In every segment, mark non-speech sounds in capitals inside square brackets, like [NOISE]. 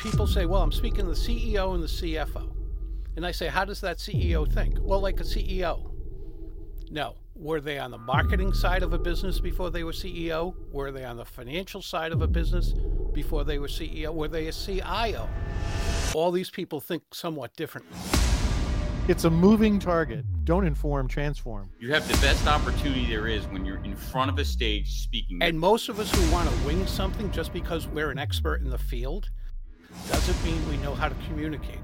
people say, well, I'm speaking to the CEO and the CFO. And I say, how does that CEO think? Well, like a CEO. No. Were they on the marketing side of a business before they were CEO? Were they on the financial side of a business before they were CEO? Were they a CIO? All these people think somewhat differently. It's a moving target. Don't inform, transform. You have the best opportunity there is when you're in front of a stage speaking. And most of us who want to wing something just because we're an expert in the field doesn't mean we know how to communicate.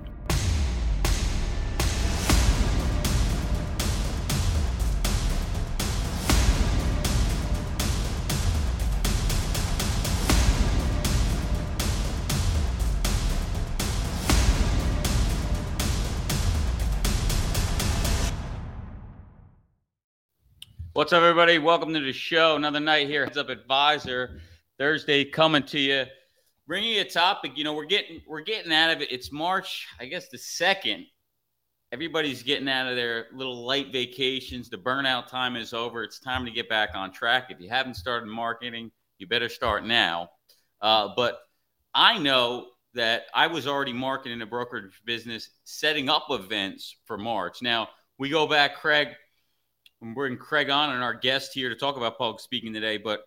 What's up, everybody? Welcome to the show. Another night here. Heads Up Advisor Thursday coming to you, bringing you a topic. You know, we're getting we're getting out of it. It's March, I guess, the second. Everybody's getting out of their little light vacations. The burnout time is over. It's time to get back on track. If you haven't started marketing, you better start now. Uh, but I know that I was already marketing a brokerage business, setting up events for March. Now we go back, Craig we bring Craig on and our guest here to talk about public speaking today. But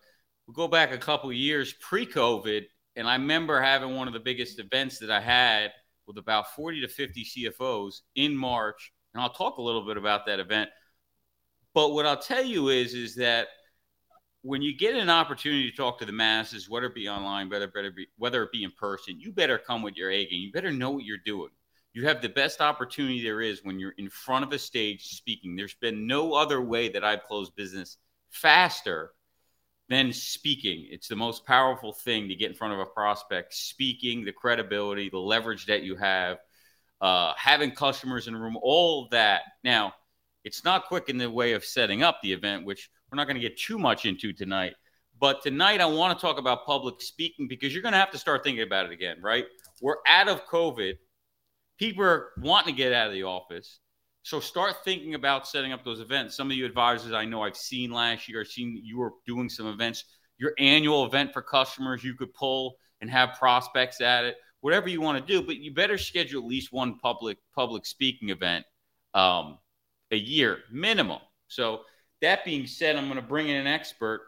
we'll go back a couple years pre-COVID, and I remember having one of the biggest events that I had with about 40 to 50 CFOs in March, and I'll talk a little bit about that event. But what I'll tell you is, is that when you get an opportunity to talk to the masses, whether it be online, whether, whether, be, whether it be in person, you better come with your A game. You better know what you're doing. You have the best opportunity there is when you're in front of a stage speaking. There's been no other way that I've closed business faster than speaking. It's the most powerful thing to get in front of a prospect. Speaking, the credibility, the leverage that you have, uh, having customers in the room, all that. Now, it's not quick in the way of setting up the event, which we're not going to get too much into tonight. But tonight, I want to talk about public speaking because you're going to have to start thinking about it again, right? We're out of COVID people are wanting to get out of the office. So start thinking about setting up those events. Some of you advisors I know I've seen last year, I've seen you were doing some events, your annual event for customers you could pull and have prospects at it, whatever you want to do. But you better schedule at least one public public speaking event um, a year minimum. So that being said, I'm going to bring in an expert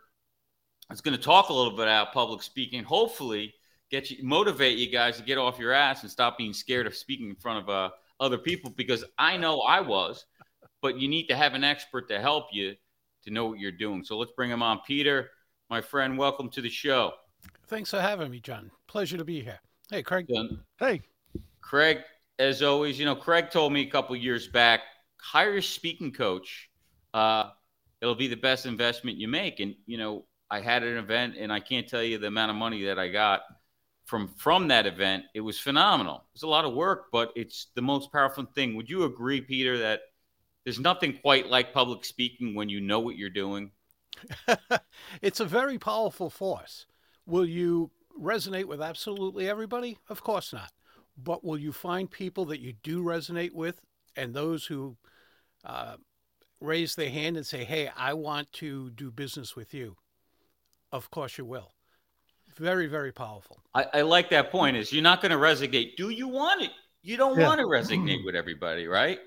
that's going to talk a little bit about public speaking. Hopefully, get you motivate you guys to get off your ass and stop being scared of speaking in front of uh, other people because I know I was, but you need to have an expert to help you to know what you're doing. So let's bring him on. Peter, my friend, welcome to the show. Thanks for having me, John. Pleasure to be here. Hey, Craig. Hey. Craig, as always, you know, Craig told me a couple years back, hire a speaking coach. Uh, it'll be the best investment you make. And, you know, I had an event and I can't tell you the amount of money that I got from from that event. It was phenomenal. It's a lot of work, but it's the most powerful thing. Would you agree, Peter, that there's nothing quite like public speaking when you know what you're doing? [LAUGHS] it's a very powerful force. Will you resonate with absolutely everybody? Of course not. But will you find people that you do resonate with and those who uh, raise their hand and say, hey, I want to do business with you? Of course you will. Very, very powerful. I, I like that point. Is you're not going to resonate. Do you want it? You don't yeah. want to resonate with everybody, right?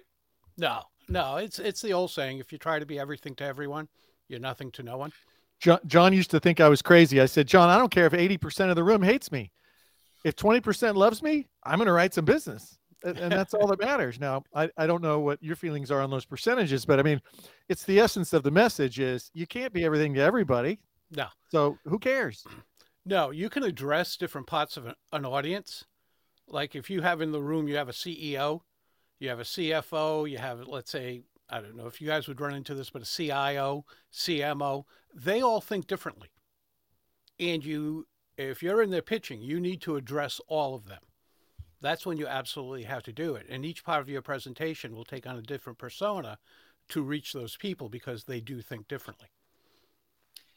No, no. It's it's the old saying: if you try to be everything to everyone, you're nothing to no one. John, John used to think I was crazy. I said, John, I don't care if 80% of the room hates me. If 20% loves me, I'm going to write some business. And, and that's all that matters. Now, I, I don't know what your feelings are on those percentages, but I mean, it's the essence of the message is you can't be everything to everybody. No. So who cares? No, you can address different parts of an audience. Like if you have in the room, you have a CEO, you have a CFO, you have, let's say, I don't know if you guys would run into this, but a CIO, CMO, they all think differently. And you, if you're in their pitching, you need to address all of them. That's when you absolutely have to do it. And each part of your presentation will take on a different persona to reach those people because they do think differently.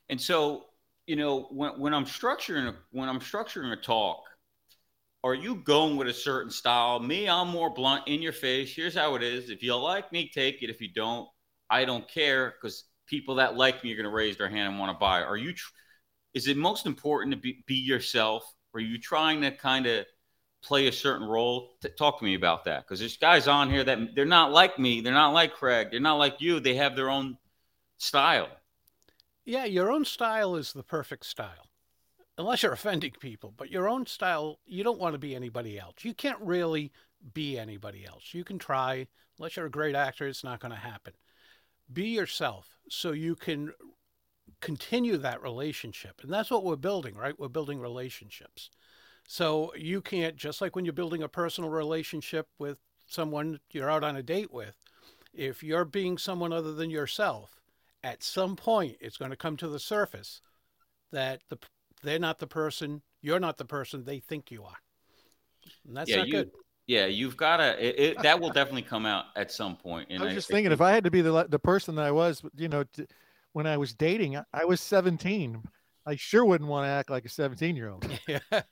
And so you know, when, when I'm structuring a, when I'm structuring a talk, are you going with a certain style? Me, I'm more blunt, in your face. Here's how it is. If you like me, take it. If you don't, I don't care because people that like me are going to raise their hand and want to buy. Are you? Tr- is it most important to be, be yourself? Or are you trying to kind of play a certain role? T- talk to me about that because there's guys on here that they're not like me, they're not like Craig, they're not like you. They have their own style. Yeah, your own style is the perfect style, unless you're offending people. But your own style, you don't want to be anybody else. You can't really be anybody else. You can try, unless you're a great actor, it's not going to happen. Be yourself so you can continue that relationship. And that's what we're building, right? We're building relationships. So you can't, just like when you're building a personal relationship with someone you're out on a date with, if you're being someone other than yourself, at some point it's going to come to the surface that the, they're not the person, you're not the person they think you are. And that's Yeah, not you- good. Yeah, you've got to. It, it, that will definitely come out at some point. And I was just thinking if I had to be the the person that I was, you know, t- when I was dating, I- I was 17. I sure wouldn't want to act like a 17 year old. [LAUGHS] Yeah.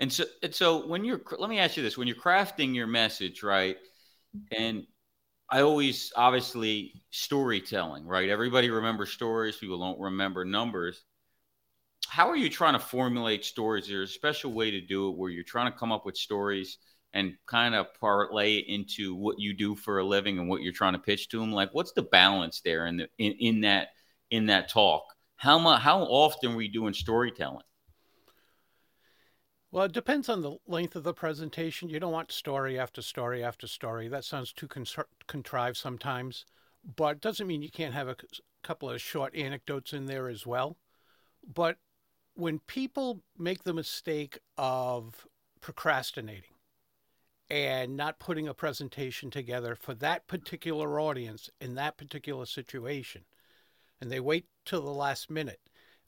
And so, and so when you're, let me ask you this: when you're crafting your message, right? And I always, obviously, storytelling, right? Everybody remembers stories. People don't remember numbers. How are you trying to formulate stories? Is there a special way to do it where you're trying to come up with stories and kind of parlay into what you do for a living and what you're trying to pitch to them? Like, what's the balance there in the in, in that in that talk? How much? How often are we doing storytelling? Well, it depends on the length of the presentation. You don't want story after story after story. That sounds too contr- contrived sometimes, but it doesn't mean you can't have a couple of short anecdotes in there as well. But when people make the mistake of procrastinating and not putting a presentation together for that particular audience in that particular situation, and they wait till the last minute,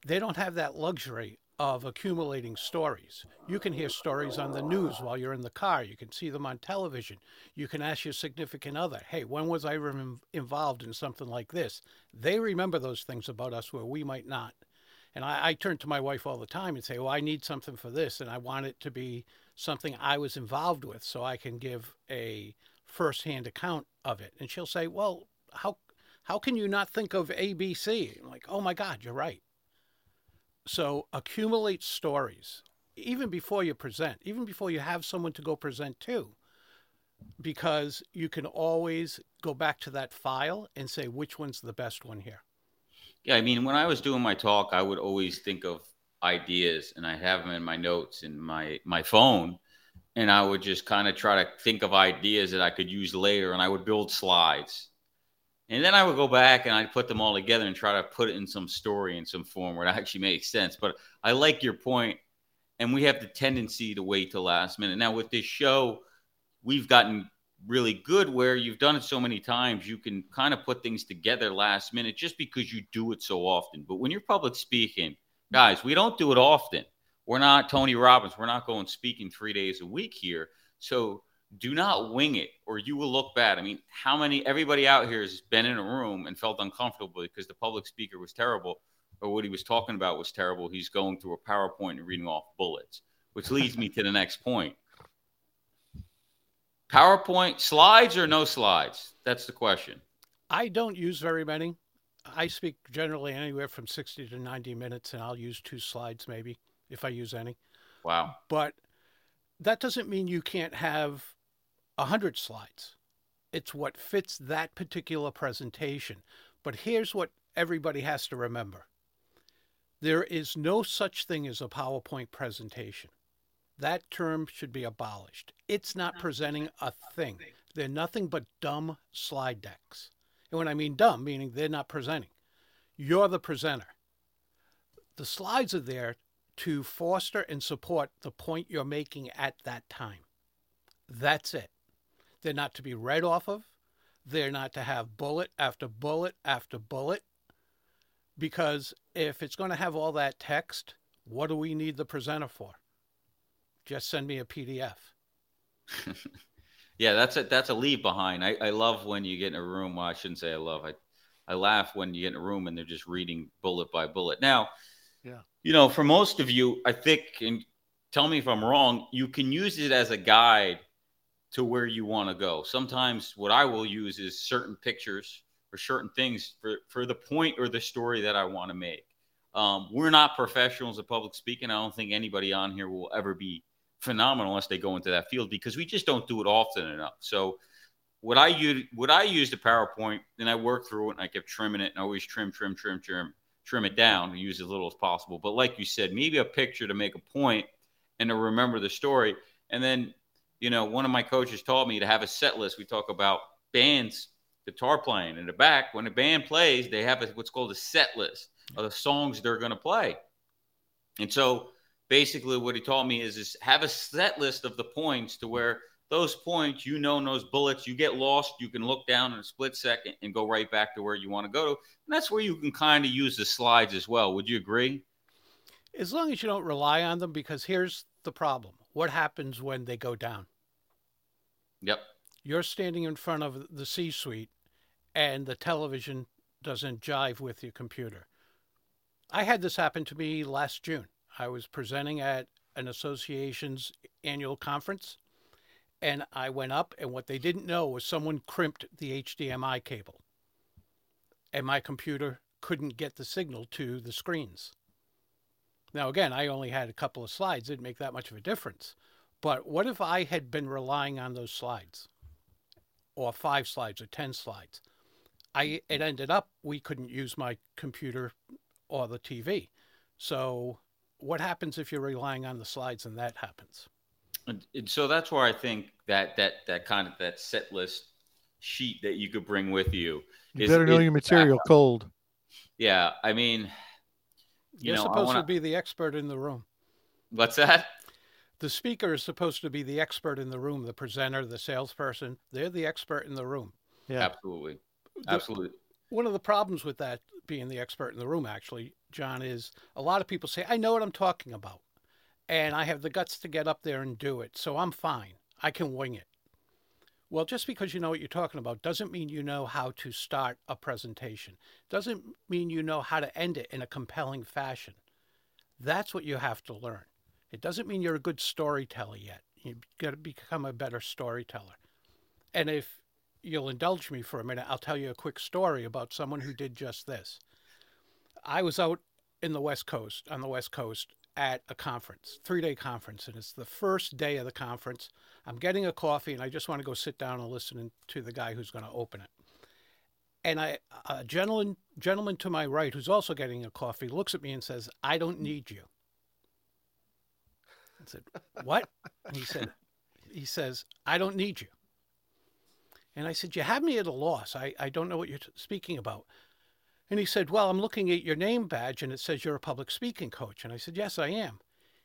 they don't have that luxury of accumulating stories. You can hear stories on the news while you're in the car. You can see them on television. You can ask your significant other, hey, when was I involved in something like this? They remember those things about us where we might not. And I, I turn to my wife all the time and say, well, I need something for this, and I want it to be something I was involved with so I can give a firsthand account of it. And she'll say, well, how, how can you not think of ABC? I'm like, oh my God, you're right. So accumulate stories even before you present, even before you have someone to go present to, because you can always go back to that file and say which one's the best one here. Yeah, I mean, when I was doing my talk, I would always think of ideas, and I have them in my notes in my my phone, and I would just kind of try to think of ideas that I could use later, and I would build slides, and then I would go back and I'd put them all together and try to put it in some story in some form where it actually makes sense. But I like your point, and we have the tendency to wait till last minute. Now with this show, we've gotten really good where you've done it so many times you can kind of put things together last minute just because you do it so often but when you're public speaking guys we don't do it often we're not tony robbins we're not going speaking three days a week here so do not wing it or you will look bad i mean how many everybody out here has been in a room and felt uncomfortable because the public speaker was terrible or what he was talking about was terrible he's going through a powerpoint and reading off bullets which leads me to the next point PowerPoint slides or no slides? That's the question. I don't use very many. I speak generally anywhere from 60 to 90 minutes, and I'll use two slides maybe if I use any. Wow. But that doesn't mean you can't have a hundred slides. It's what fits that particular presentation. But here's what everybody has to remember. There is no such thing as a PowerPoint presentation. That term should be abolished. It's not presenting a thing. They're nothing but dumb slide decks. And when I mean dumb, meaning they're not presenting, you're the presenter. The slides are there to foster and support the point you're making at that time. That's it. They're not to be read off of. They're not to have bullet after bullet after bullet. Because if it's going to have all that text, what do we need the presenter for? Just send me a PDF. [LAUGHS] yeah, that's a that's a leave behind. I, I love when you get in a room. Well, I shouldn't say I love. I I laugh when you get in a room and they're just reading bullet by bullet. Now, Yeah. you know, for most of you, I think, and tell me if I'm wrong, you can use it as a guide to where you want to go. Sometimes what I will use is certain pictures or certain things for, for the point or the story that I want to make. Um, we're not professionals at public speaking. I don't think anybody on here will ever be phenomenal unless they go into that field because we just don't do it often enough. So what I use, what I used the PowerPoint, then I worked through it and I kept trimming it and always trim, trim, trim, trim, trim it down and use as little as possible. But like you said, maybe a picture to make a point and to remember the story. And then, you know, one of my coaches taught me to have a set list. We talk about bands, guitar playing in the back. When a band plays, they have a, what's called a set list of the songs they're going to play. And so basically what he taught me is, is have a set list of the points to where those points, you know, those bullets, you get lost, you can look down in a split second and go right back to where you want to go to. And that's where you can kind of use the slides as well. Would you agree? As long as you don't rely on them, because here's the problem what happens when they go down? Yep. You're standing in front of the C suite and the television doesn't jive with your computer. I had this happen to me last June. I was presenting at an association's annual conference and I went up, and what they didn't know was someone crimped the HDMI cable, and my computer couldn't get the signal to the screens. Now, again, I only had a couple of slides, didn't make that much of a difference. But what if I had been relying on those slides, or five slides, or 10 slides? I, it mm-hmm. ended up we couldn't use my computer or the TV. So, what happens if you're relying on the slides and that happens? And, and so that's where I think that that that kind of that set list sheet that you could bring with you. You is- better know is your material backup. cold. Yeah, I mean, you You're know, supposed wanna, to be the expert in the room. what's that? The speaker is supposed to be the expert in the room, the presenter, the salesperson. They're the expert in the room. Yeah. Absolutely, The- absolutely. One of the problems with that being the expert in the room, actually, John, is a lot of people say, I know what I'm talking about. And I have the guts to get up there and do it. So I'm fine. I can wing it. Well, just because you know what you're talking about doesn't mean you know how to start a presentation, doesn't mean you know how to end it in a compelling fashion. That's what you have to learn. It doesn't mean you're a good storyteller yet. You've got to become a better storyteller. And if you'll indulge me for a minute, I'll tell you a quick story about someone who did just this. I was out in the West Coast, on the West Coast, at a conference, three day conference, and it's the first day of the conference. I'm getting a coffee, and I just want to go sit down and listen to the guy who's going to open it. And I, a gentleman, gentleman to my right, who's also getting a coffee, looks at me and says, "I don't need you." I said, "What?" And he said, "He says I don't need you." And I said, You have me at a loss. I, I don't know what you're speaking about. And he said, Well, I'm looking at your name badge and it says you're a public speaking coach. And I said, Yes, I am.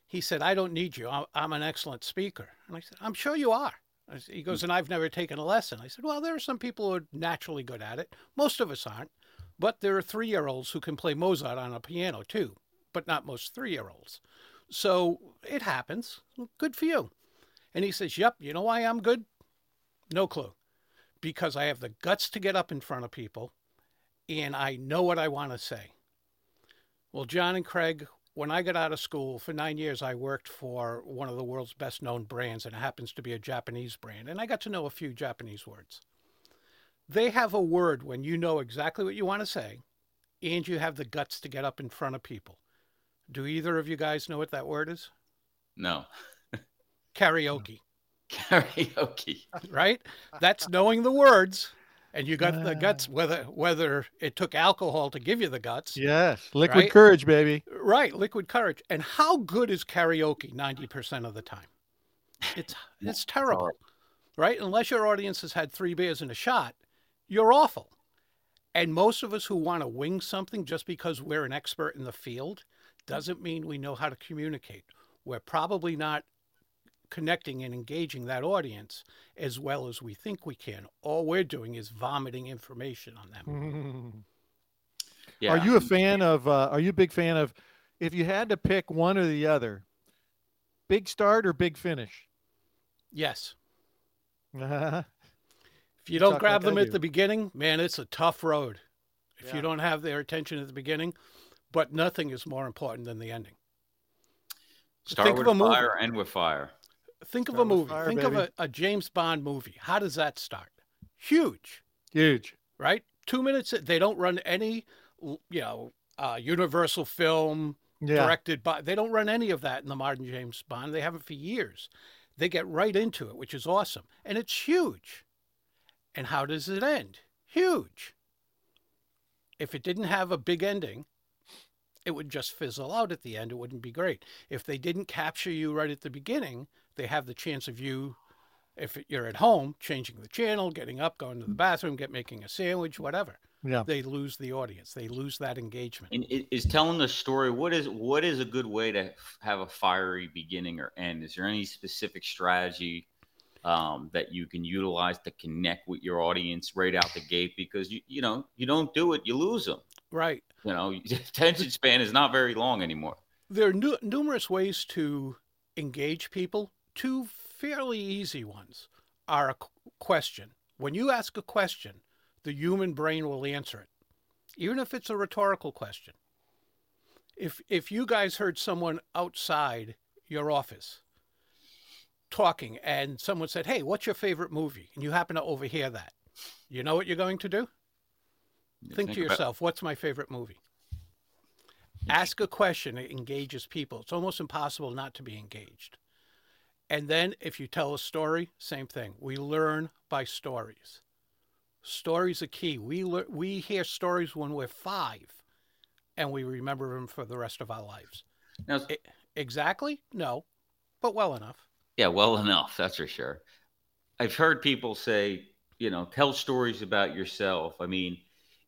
He said, I don't need you. I'm, I'm an excellent speaker. And I said, I'm sure you are. Said- He goes, hmm. And I've never taken a lesson. I said, Well, there are some people who are naturally good at it. Most of us aren't. But there are three year olds who can play Mozart on a piano too, but not most three year olds. So it happens. Good for you. And he says, Yep, you know why I'm good? No clue because I have the guts to get up in front of people and I know what I want to say. Well, John and Craig, when I got out of school for nine years, I worked for one of the world's best known brands, and it happens to be a Japanese brand. And I got to know a few Japanese words. They have a word when you know exactly what you want to say and you have the guts to get up in front of people. Do either of you guys know what that word is? No, Karaoke. [LAUGHS] karaoke. right? That's knowing the words, and you got the Ah. guts. Whether whether it took alcohol to give you the guts, Yes. Liquid Right? courage, baby. right? Liquid courage. And how good is karaoke? Ninety percent of the time, it's it's terrible, right? Unless your audience has had three beers and a shot, you're awful. And most of us who want to wing something just because we're an expert in the field doesn't mean we know how to communicate. We're probably not connecting and engaging that audience as well as we think we can. All we're doing is vomiting information on them. Yeah. [LAUGHS] Are you a fan of? Uh, are you a big fan of? If you had to pick one or the other, big start or big finish? Yes. [LAUGHS] If you don't talk grab like I them at the beginning, man, it's a tough road. If Yeah. you don't have their attention at the beginning, but nothing is more important than the ending. Start think with of a movie. fire, end with fire. Think of a movie. fire, Think of a, a James Bond movie. How does that start? Huge, huge. right? Two minutes. They don't run any, you know, uh, Universal film Yeah. directed by. They don't run any of that in the modern James Bond. They haven't for years. They get right into it, which is awesome, and it's huge. And how does it end? Huge. If it didn't have a big ending, it would just fizzle out at the end. It wouldn't be great. If they didn't capture you right at the beginning, they have the chance of you, if you're at home, changing the channel, getting up, going to the bathroom, get making a sandwich, whatever. Yeah. They lose the audience. They lose that engagement. And i- is telling the story. What is what is a good way to have a fiery beginning or end? Is there any specific strategy um, that you can utilize to connect with your audience right out the gate? Because you you know you don't do it, you lose them. Right. You know, [LAUGHS] attention span is not very long anymore. There are nu- numerous ways to engage people. Two fairly easy ones are a qu- question. When you ask a question, the human brain will answer it, even if it's a rhetorical question. If if you guys heard someone outside your office talking and someone said, "Hey, what's your favorite movie?" and you happen to overhear that, you know what you're going to do? You Think to yourself, "What's my favorite movie?" Ask a question, it engages people. It's almost impossible not to be engaged. And then if you tell a story, same thing. We learn by stories. Stories are key. We lear- we hear stories when we're 5 and we remember them for the rest of our lives. Now, E- exactly? No. But well enough. Yeah, well enough, that's for sure. I've heard people say, you know, tell stories about yourself. I mean,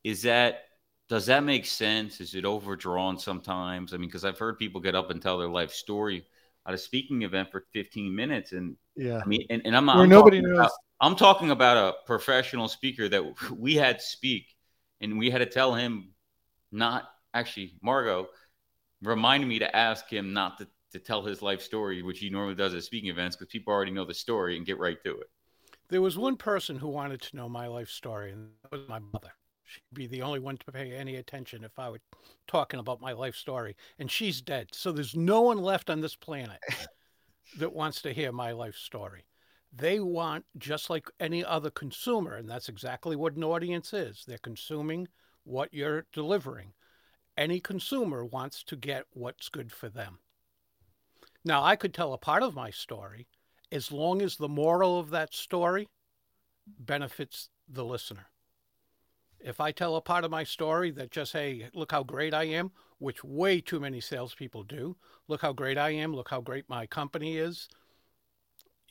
is that does that make sense? Is it overdrawn sometimes? I mean, because I've heard people get up and tell their life story at a speaking event for 15 minutes, and Yeah. I mean, and, and I'm not I'm nobody talking knows. About, I'm talking about a professional speaker that [LAUGHS] we had speak, and we had to tell him not actually Margot reminded me to ask him not to, to tell his life story, which he normally does at speaking events, because people already know the story and get right to it. There was one person who wanted to know my life story, and that was my mother. She'd be the only one to pay any attention if I were talking about my life story. And she's dead. So there's no one left on this planet [LAUGHS] that wants to hear my life story. They want, just like any other consumer, and that's exactly what an audience is. They're consuming what you're delivering. Any consumer wants to get what's good for them. Now, I could tell a part of my story as long as the moral of that story benefits the listener. If I tell a part of my story that just, hey, look how great I am, which way too many salespeople do, look how great I am, look how great my company is.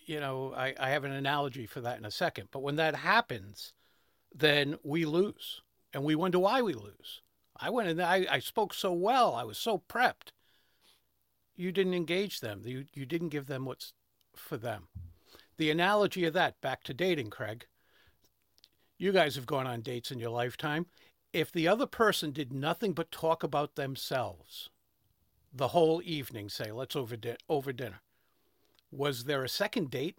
You know, I, I have an analogy for that in a second. But when that happens, then we lose. And we wonder why we lose. I went in there, I, I spoke so well, I was so prepped. You didn't engage them, you, you didn't give them what's for them. The analogy of that, back to dating, Craig. You guys have gone on dates in your lifetime. If the other person did nothing but talk about themselves the whole evening, say, let's over, di- over dinner, was there a second date?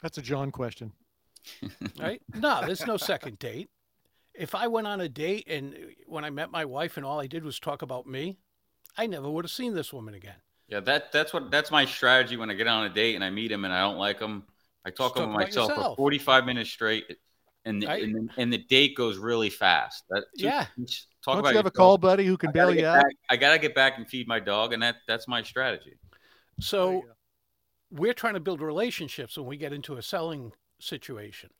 That's a John question. [LAUGHS] Right? no, there's no second date. If I went on a date and when I met my wife and all I did was talk about me, I never would have seen this woman again. Yeah, that that's what that's my strategy when I get on a date and I meet him and I don't like him. I talk talk about about myself for 45 minutes straight, and the, Right. and, the, and the date goes really fast. That, Yeah. Talk Don't about you have a yourself. call buddy who can I gotta, bail you get out? back, I gotta get back and feed my dog, and that that's my strategy. So we're trying to build relationships when we get into a selling situation.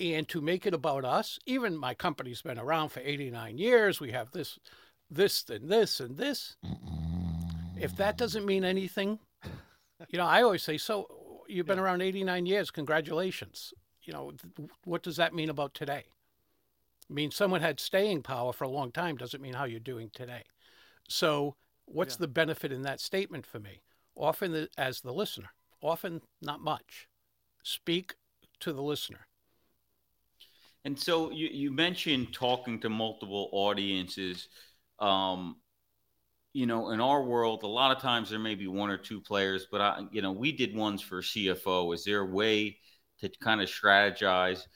And to make it about us, even my company's been around for 89 years. We have this, this, and this, and this. If that doesn't mean anything, you know, I always say, so you've been around 89 years. Congratulations. You know, what does that mean about today? I mean, someone had staying power for a long time doesn't mean how you're doing today. So, what's Yeah. the benefit in that statement for me? Often, the, as the listener, often not much. Speak to the listener. And so you, you mentioned talking to multiple audiences. Um, you know, in our world, a lot of times there may be one or two players, but I, you know, we did ones for CFO. Is there a way to kind of strategize?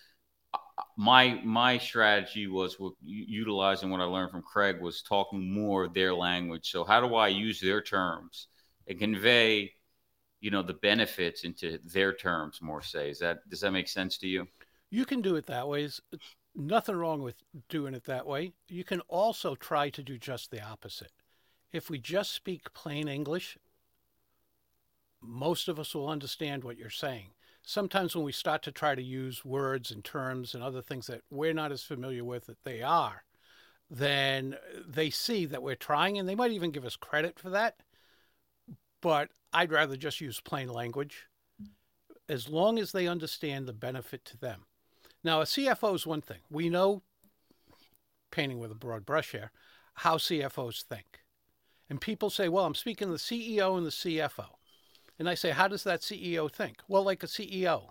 Uh, My my strategy was utilizing what I learned from Craig was talking more their language. So how do I use their terms and convey, you know, the benefits into their terms more? Say, is that does that make sense to you? You can do it that way. It's nothing wrong with doing it that way. You can also try to do just the opposite. If we just speak plain English, most of us will understand what you're saying. Sometimes when we start to try to use words and terms and other things that we're not as familiar with that they are, then they see that we're trying and they might even give us credit for that. But I'd rather just use plain language as long as they understand the benefit to them. Now, a CFO is one thing. We know, painting with a broad brush here, how CFOs think. And people say, well, I'm speaking to the CEO and the CFO. And I say, how does that CEO think? Well, like a CEO.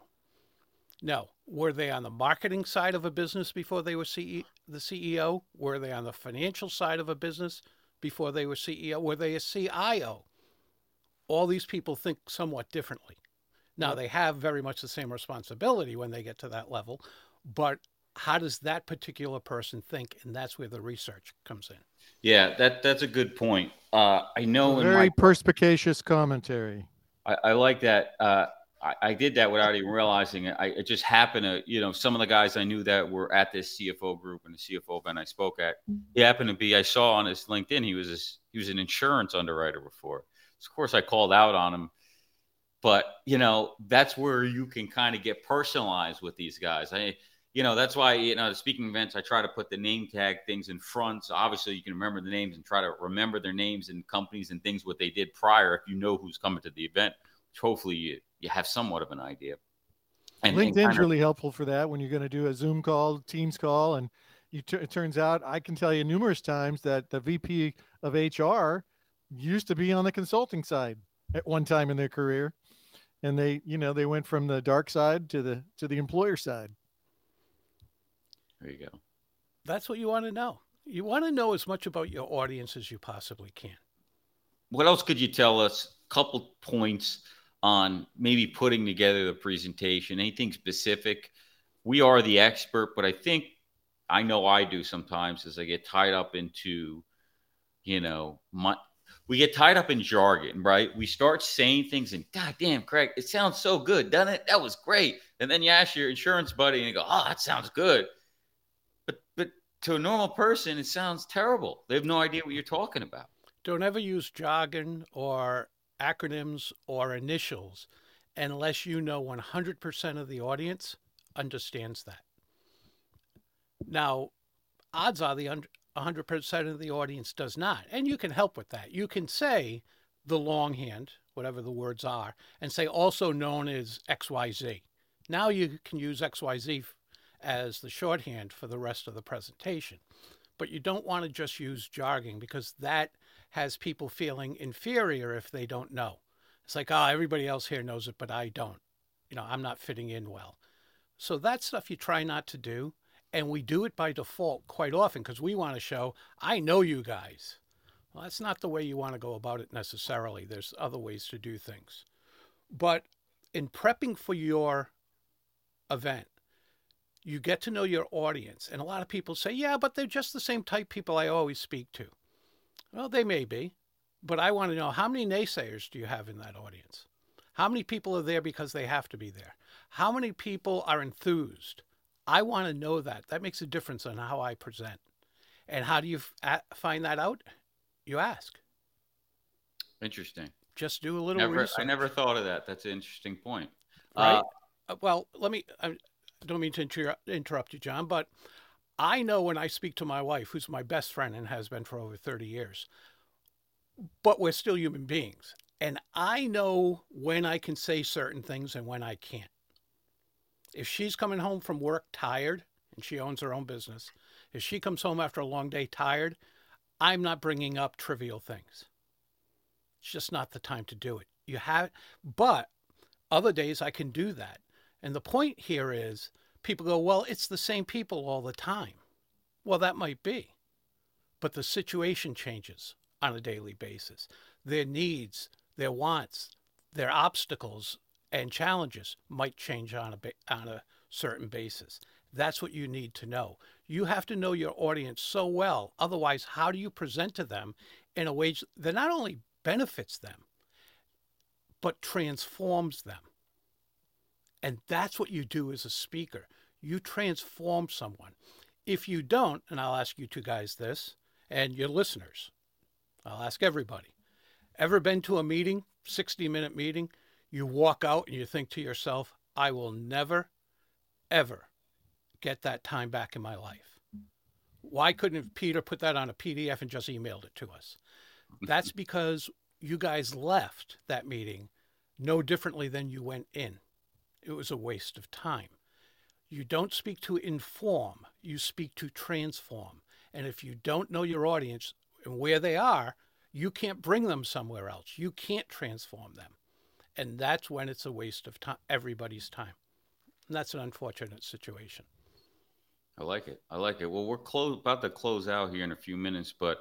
No. Were they on the marketing side of a business before they were CE- the CEO? Were they on the financial side of a business before they were CEO? Were they a CIO? All these people think somewhat differently. Now, they have very much the same responsibility when they get to that level, but how does that particular person think? And that's where the research comes in. Yeah, that that's a good point. Uh, I know in Very my perspicacious commentary. I, I like that. Uh, I, I did that without even realizing it. I, it just happened to, you know, some of the guys I knew that were at this CFO group and the CFO event I spoke at. He happened to be. I saw on his LinkedIn he was he was an insurance underwriter before. So of course, I called out on him. But you know, that's where you can kind of get personalized with these guys. I, you know, that's why you know the speaking events I try to put the name tag things in front. So obviously, you can remember the names and try to remember their names and companies and things what they did prior. If you know who's coming to the event, which hopefully you, you have somewhat of an idea. And, LinkedIn's and really helpful for that when you're going to do a Zoom call, Teams call, and you t- it turns out I can tell you numerous times that the VP of HR used to be on the consulting side at one time in their career and they you know they went from the dark side to the to the employer side there you go that's what you want to know you want to know as much about your audience as you possibly can what else could you tell us couple points on maybe putting together the presentation anything specific we are the expert but i think i know i do sometimes as i get tied up into you know my we get tied up in jargon, right? We start saying things and God damn, Craig, it sounds so good, doesn't it? That was great. And then you ask your insurance buddy and you go, Oh, that sounds good. To a normal person, it sounds terrible. They have no idea what you're talking about. Don't ever use jargon or acronyms or initials unless you know 100% of the audience understands that. Now, odds are the 100% of the audience does not. And you can help with that. You can say the longhand, whatever the words are, and say also known as XYZ. Now you can use XYZ as the shorthand for the rest of the presentation. But you don't want to just use jargon because that has people feeling inferior if they don't know. It's like, oh, everybody else here knows it, but I don't. You know, I'm not fitting in well. So that stuff you try not to do. And we do it by default quite often because we want to show, I know you guys. Well, that's not the way you want to go about it necessarily. There's other ways to do things. But in prepping for your event, you get to know your audience. And a lot of people say, yeah, but they're just the same type people I always speak to. Well, they may be, but I want to know how many naysayers do you have in that audience? How many people are there because they have to be there? How many people are enthused? I want to know that. That makes a difference on how I present. And how do you f- find that out? You ask. Interesting. Just do a little never, research. I never thought of that. That's an interesting point. Right. Uh, well, let me. I don't mean to inter- interrupt you, John, but I know when I speak to my wife, who's my best friend and has been for over 30 years, but we're still human beings. And I know when I can say certain things and when I can't if she's coming home from work tired and she owns her own business, if she comes home after a long day tired, I'm not bringing up trivial things. It's just not the time to do it. You have, but other days I can do that. And the point here is people go, well, it's the same people all the time. Well, that might be, but the situation changes on a daily basis. Their needs, their wants, their obstacles and challenges might change on a on a certain basis. That's what you need to know. You have to know your audience so well. Otherwise, how do you present to them in a way that not only benefits them, but transforms them? And that's what you do as a speaker. You transform someone. If you don't, and I'll ask you two guys this, and your listeners, I'll ask everybody. Ever been to a meeting, 60 minute meeting? You walk out and you think to yourself, I will never, ever get that time back in my life. Why couldn't Peter put that on a PDF and just emailed it to us? That's [LAUGHS] because you guys left that meeting no differently than you went in. It was a waste of time. You don't speak to inform, you speak to transform. And if you don't know your audience and where they are, you can't bring them somewhere else. You can't transform them. And that's when it's a waste of time, everybody's time. And that's an unfortunate situation. I like it. I like it. Well, we're close about to close out here in a few minutes, but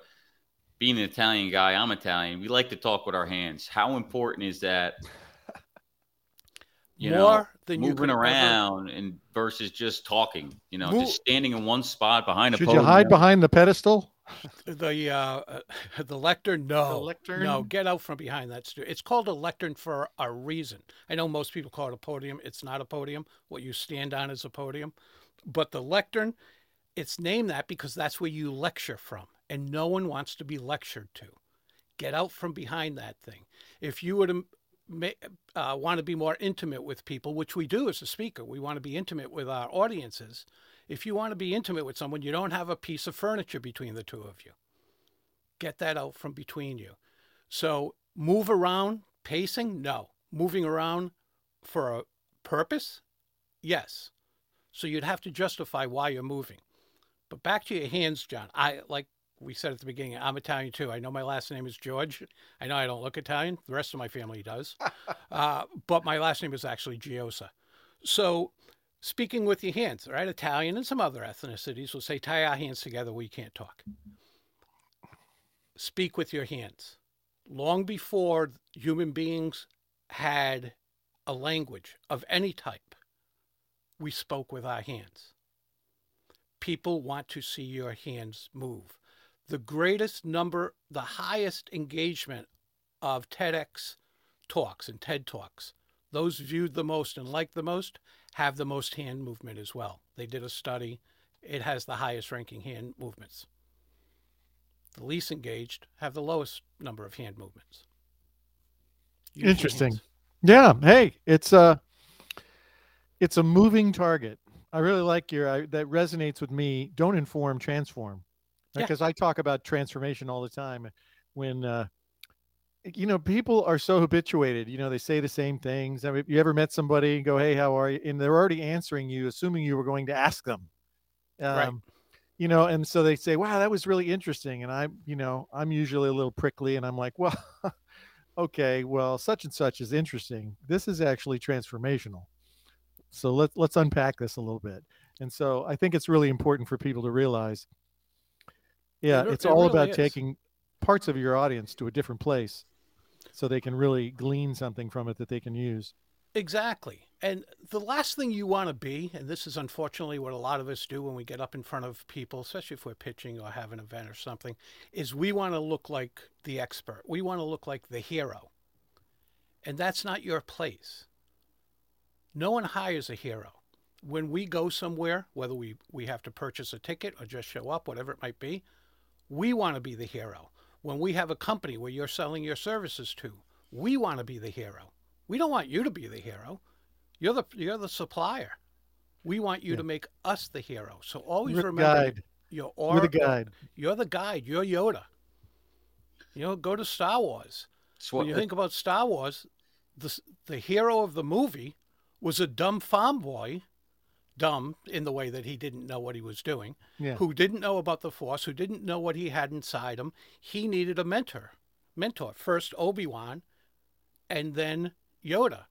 being an Italian guy, I'm Italian. We like to talk with our hands. How important is that? You More know, than you moving could ever- around and versus just talking. You know, Move- just standing in one spot behind a Should you hide behind the pedestal? The uh, uh, [LAUGHS] the lectern, no, lectern? no, get out from behind that. Stu- it's called a lectern for a reason. I know most people call it a podium. It's not a podium. What you stand on is a podium, but the lectern, it's named that because that's where you lecture from, and no one wants to be lectured to. Get out from behind that thing. If you were to ma- uh, want to be more intimate with people, which we do as a speaker, we want to be intimate with our audiences. If you want to be intimate with someone, you don't have a piece of furniture between the two of you. Get that out from between you. So move around, pacing? No. Moving around for a purpose? Yes. So you'd have to justify why you're moving. But back to your hands, John. I like we said at the beginning, I'm Italian too. I know my last name is George. I know I don't look Italian. The rest of my family does. [LAUGHS] uh, but my last name is actually Giosa. So speaking with your hands, right? Italian and some other ethnicities will say, tie our hands together, we can't talk. Speak with your hands. Long before human beings had a language of any type, we spoke with our hands. People want to see your hands move. The greatest number, the highest engagement of TEDx talks and TED Talks, those viewed the most and liked the most, have the most hand movement as well. They did a study, it has the highest ranking hand movements. The least engaged have the lowest number of hand movements. Use Interesting. Yeah. Hey, it's a it's a moving target. I really like your I, that resonates with me. Don't inform, transform. Yeah. Because I talk about transformation all the time. When uh, you know people are so habituated, you know they say the same things. I mean, you ever met somebody and go, "Hey, how are you?" and they're already answering you, assuming you were going to ask them. Um, Right. You know, and so they say, "Wow, that was really interesting," and i'm you know, I'm usually a little prickly, and I'm like, "Well." [LAUGHS] okay, well, such and such is interesting. This is actually transformational. So let's let's unpack this a little bit. And so I think it's really important for people to realize, yeah, It it's it all really about is. taking parts of your audience to a different place, so they can really glean something from it that they can use. Exactly. And the last thing you want to be, and this is unfortunately what a lot of us do when we get up in front of people, especially if we're pitching or have an event or something, is we want to look like the expert. We want to look like the hero. And that's not your place. No one hires a hero. When we go somewhere, whether we, we have to purchase a ticket or just show up, whatever it might be, we want to be the hero. When we have a company where you're selling your services to, we want to be the hero. We don't want you to be the hero. You're the you're the supplier. We want you Yeah. to make us the hero. So always We're the remember guide. you're We're the guide. You're the guide. You're Yoda. You know, go to Star Wars. It's When you think about Star Wars, the the hero of the movie was a dumb farm boy, dumb in the way that he didn't know what he was doing, Yeah. who didn't know about the Force, who didn't know what he had inside him. He needed a mentor. Mentor first Obi Wan, and then Yoda.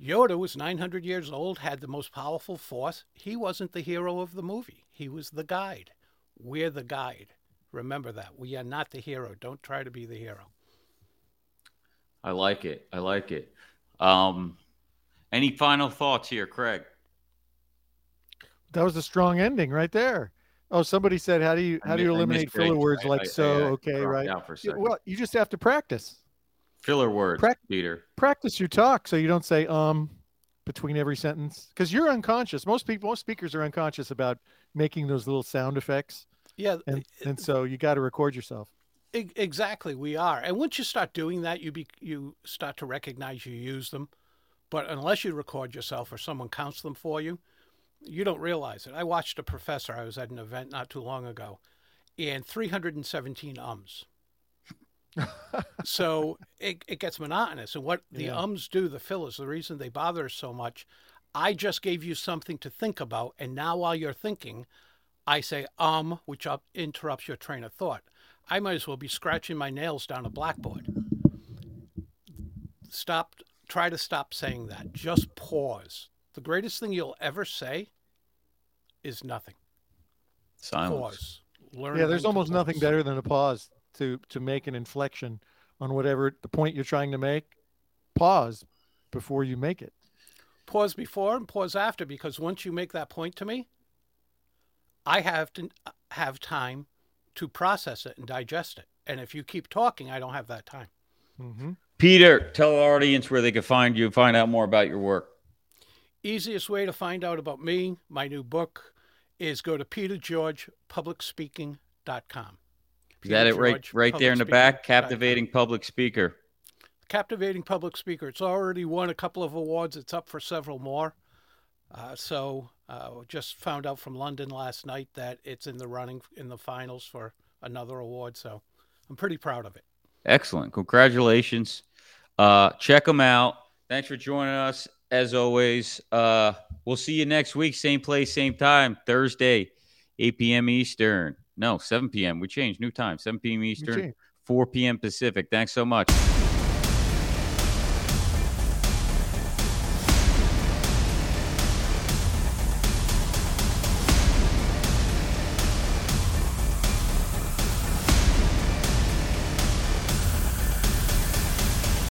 Yoda was 900 years old, had the most powerful force. He wasn't the hero of the movie. He was the guide. We're the guide. Remember that. We are not the hero. Don't try to be the hero. I like it. I like it. Um, any final thoughts here, Craig? That was a strong ending right there. Oh, somebody said, "How do you how do you I mi- I eliminate filler Craig. words I- like I- so, I, okay, dropped right?" for a Well, you just have to practice. Filler words, Prac- Peter. practice your talk so you don't say um between every sentence because you're unconscious most people most speakers are unconscious about making those little sound effects Yeah, and and so you got to record yourself Exactly, we are. And once you start doing that, you be, you start to recognize you use them. But unless you record yourself or someone counts them for you, you don't realize it. I watched a professor. I was at an event not too long ago, and 317 ums. so it, it gets monotonous. And what the Yeah. ums do, the fillers, the reason they bother us so much, I just gave you something to think about. And now while you're thinking, I say um, which up, interrupts your train of thought. I might as well be scratching my nails down a blackboard. Stop. Try to stop saying that. Just pause. The greatest thing you'll ever say is nothing. Silence. Pause. Learn Yeah, there's when to almost nothing better than a pause to to make an inflection on whatever the point you're trying to make. Pause before you make it. Pause before and pause after because once you make that point to me, I have to have time to process it and digest it. And if you keep talking, I don't have that time. Mm-hmm. Peter, tell our audience where they can find you and find out more about your work. Easiest way to find out about me, my new book, is go to petergeorgepublicspeaking.com. Is that it right, right there in the back? dot com. Captivating public speaker. captivating public speaker. It's already won a couple of awards. It's up for several more. Uh, so uh, just found out from London last night that it's in the running in the finals for another award. So I'm pretty proud of it. Excellent. Congratulations. Uh, check them out. Thanks for joining us. As always, uh, we'll see you next week. Same place, same time. Thursday, 8 p.m. Eastern. No, 7 p.m. We changed. New time. 7 p.m. Eastern, 4 p.m. Pacific. Thanks so much.